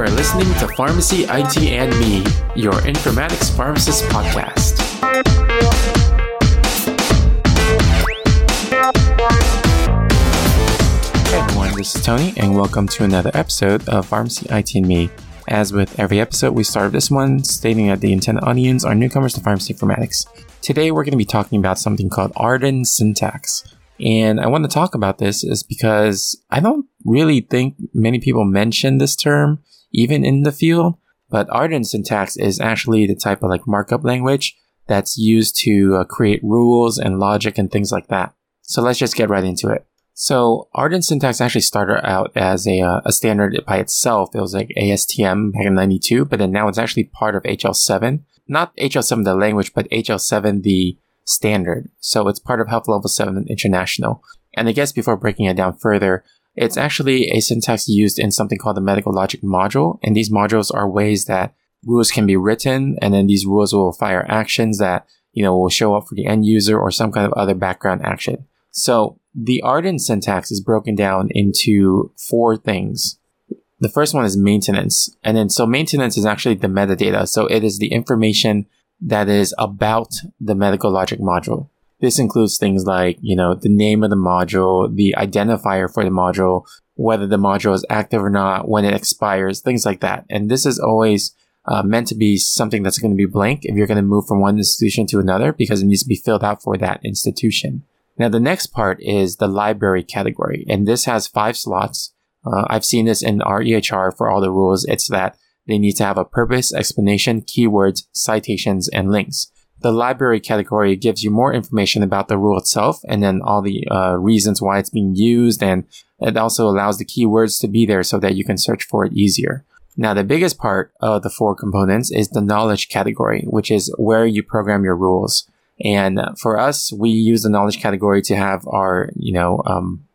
are listening to Pharmacy IT and Me, your informatics pharmacist podcast. Hey everyone, this is Tony, and welcome to another episode of Pharmacy IT and Me. As with every episode, we start this one stating that the intended audience are newcomers to pharmacy informatics. Today, we're going to be talking about something called Arden syntax. And I want to talk about this is because I don't really think many people mention this term, even in the field. But Arden syntax is actually the type of like markup language that's used to uh, create rules and logic and things like that. So let's just get right into it. So Arden syntax actually started out as a, uh, a standard by itself. It was like ASTM back in 92, but then now it's actually part of HL7. Not HL7 the language, but HL7 the standard. So it's part of Health Level 7 International. And I guess before breaking it down further, it's actually a syntax used in something called the medical logic module. And these modules are ways that rules can be written, and then these rules will fire actions that, you know, will show up for the end user or some kind of other background action. So the Arden syntax is broken down into four things. The first one is maintenance. And then, so maintenance is actually the metadata. So it is the information that is about the medical logic module. This includes things like, you know, the name of the module, the identifier for the module, whether the module is active or not, when it expires, things like that. And this is always uh, meant to be something that's going to be blank if you're going to move from one institution to another because it needs to be filled out for that institution. Now, the next part is the library category, and this has five slots. Uh, I've seen this in our EHR for all the rules. It's that they need to have a purpose, explanation, keywords, citations, and links. The library category gives you more information about the rule itself and then all the uh, reasons why it's being used. And it also allows the keywords to be there so that you can search for it easier. Now, the biggest part of the four components is the knowledge category, which is where you program your rules. And for us, we use the knowledge category to have our, you know, um,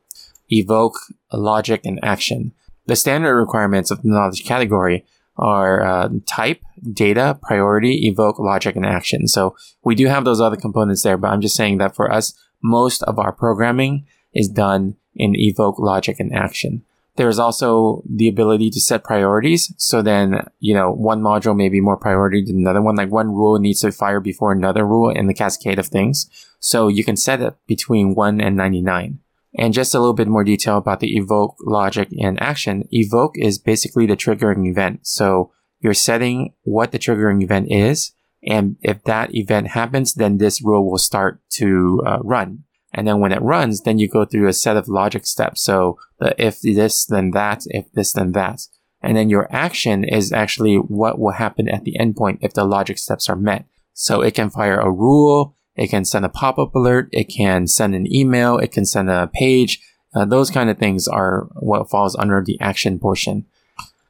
evoke, logic, and action. The standard requirements of the knowledge category are uh, type, data, priority, evoke, logic, and action. So we do have those other components there, but I'm just saying that for us, most of our programming is done in evoke, logic, and action. There's also the ability to set priorities. So then, you know, one module may be more priority than another one. Like one rule needs to fire before another rule in the cascade of things. So you can set it between 1 and 99. And just a little bit more detail about the evoke logic and action. Evoke is basically the triggering event. So you're setting what the triggering event is. And if that event happens, then this rule will start to uh, run. And then when it runs, then you go through a set of logic steps. So the if this, then that, if this, then that. And then your action is actually what will happen at the endpoint if the logic steps are met. So it can fire a rule, it can send a pop-up alert. It can send an email. It can send a page. Uh, those kind of things are what falls under the action portion.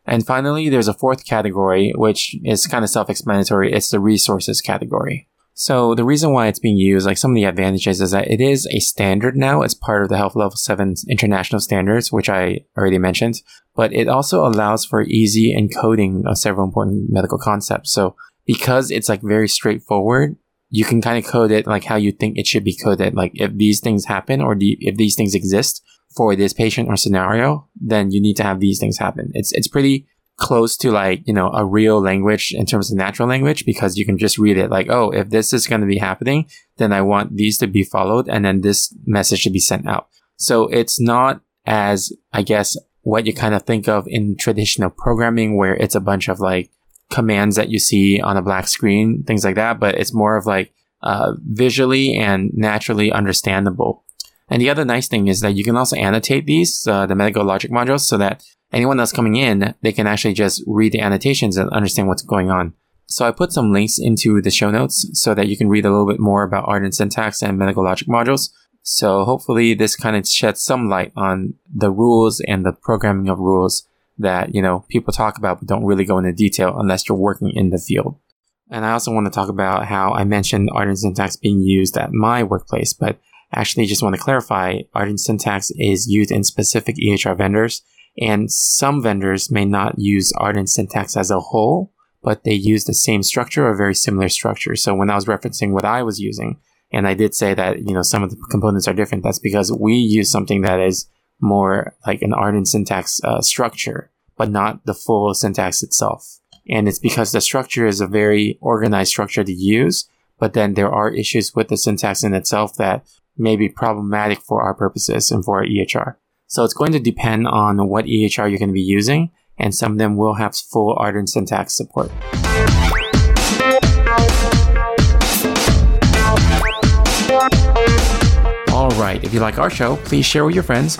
And finally, there's a fourth category, which is kind of self-explanatory. It's the resources category. So the reason why it's being used, like some of the advantages is that it is a standard now. It's part of the Health Level 7 international standards, which I already mentioned, but it also allows for easy encoding of several important medical concepts. So because it's like very straightforward, you can kind of code it like how you think it should be coded. Like if these things happen or the, if these things exist for this patient or scenario, then you need to have these things happen. It's, it's pretty close to like, you know, a real language in terms of natural language because you can just read it like, oh, if this is going to be happening, then I want these to be followed and then this message should be sent out. So it's not as, I guess, what you kind of think of in traditional programming where it's a bunch of like commands that you see on a black screen, things like that, but it's more of like uh, visually and naturally understandable. And the other nice thing is that you can also annotate these, uh, the medical logic modules, so that anyone that's coming in, they can actually just read the annotations and understand what's going on. So I put some links into the show notes so that you can read a little bit more about Arden syntax and medical logic modules. So hopefully this kind of sheds some light on the rules and the programming of rules that, you know, people talk about but don't really go into detail unless you're working in the field. And I also want to talk about how I mentioned Arden syntax being used at my workplace, but actually just want to clarify Arden syntax is used in specific EHR vendors, and some vendors may not use Arden syntax as a whole, but they use the same structure or very similar structure. So when I was referencing what I was using, and I did say that, you know, some of the components are different, that's because we use something that is more like an Arden syntax uh, structure. but not the full syntax itself. And it's because the structure is a very organized structure to use, but then there are issues with the syntax in itself that may be problematic for our purposes and for our EHR. So it's going to depend on what EHR you're going to be using, and some of them will have full Arden syntax support. Alright, if you like our show, please share with your friends,